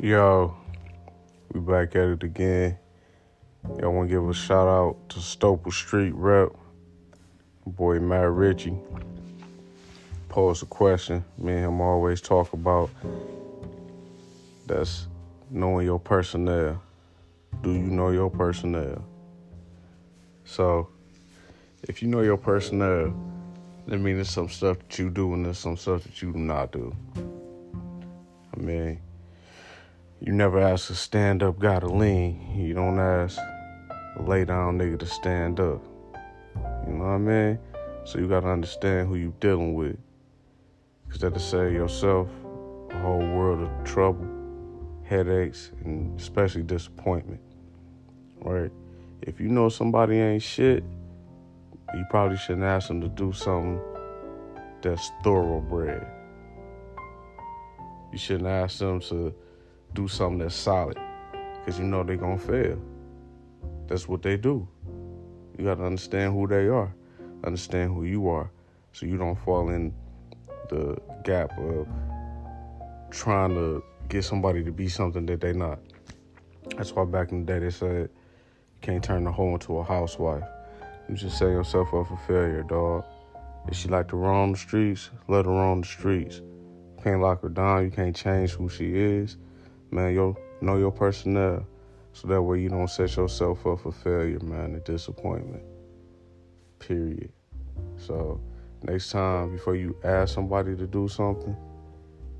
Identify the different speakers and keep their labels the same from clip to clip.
Speaker 1: Yo, we back at it again. Y'all want to give a shout out to Stopel Street Rep, boy Matt Ritchie. Posed a question. Me and him always talk about. That's knowing your personnel. Do you know your personnel? So, if you know your personnel, that means there's some stuff that you do and there's some stuff that you do not do. I mean, you never ask a stand up guy to lean. You don't ask a lay down nigga to stand up. You know what I mean? So you gotta understand who you dealing with. Cause that'll save yourself a whole world of trouble, headaches, and especially disappointment. Right? If you know somebody ain't shit, you probably shouldn't ask them to do something that's thoroughbred. You shouldn't ask them to do something that's solid because you know they're going to fail. That's what they do. You got to understand who they are, understand who you are, so you don't fall in the gap of trying to get somebody to be something that they're not. That's why back in the day they said you can't turn the hoe into a housewife. You just set yourself up for failure, dog. If she like to roam the streets, let her roam the streets. You can't lock her down. You can't change who she is. Man, yo, know your personnel. So that way you don't set yourself up for failure, man, and disappointment. Period. So next time, before you ask somebody to do something,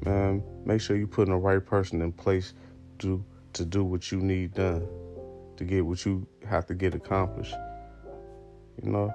Speaker 1: man, make sure you putting the right person in place to to do what you need done, to get what you have to get accomplished. You know?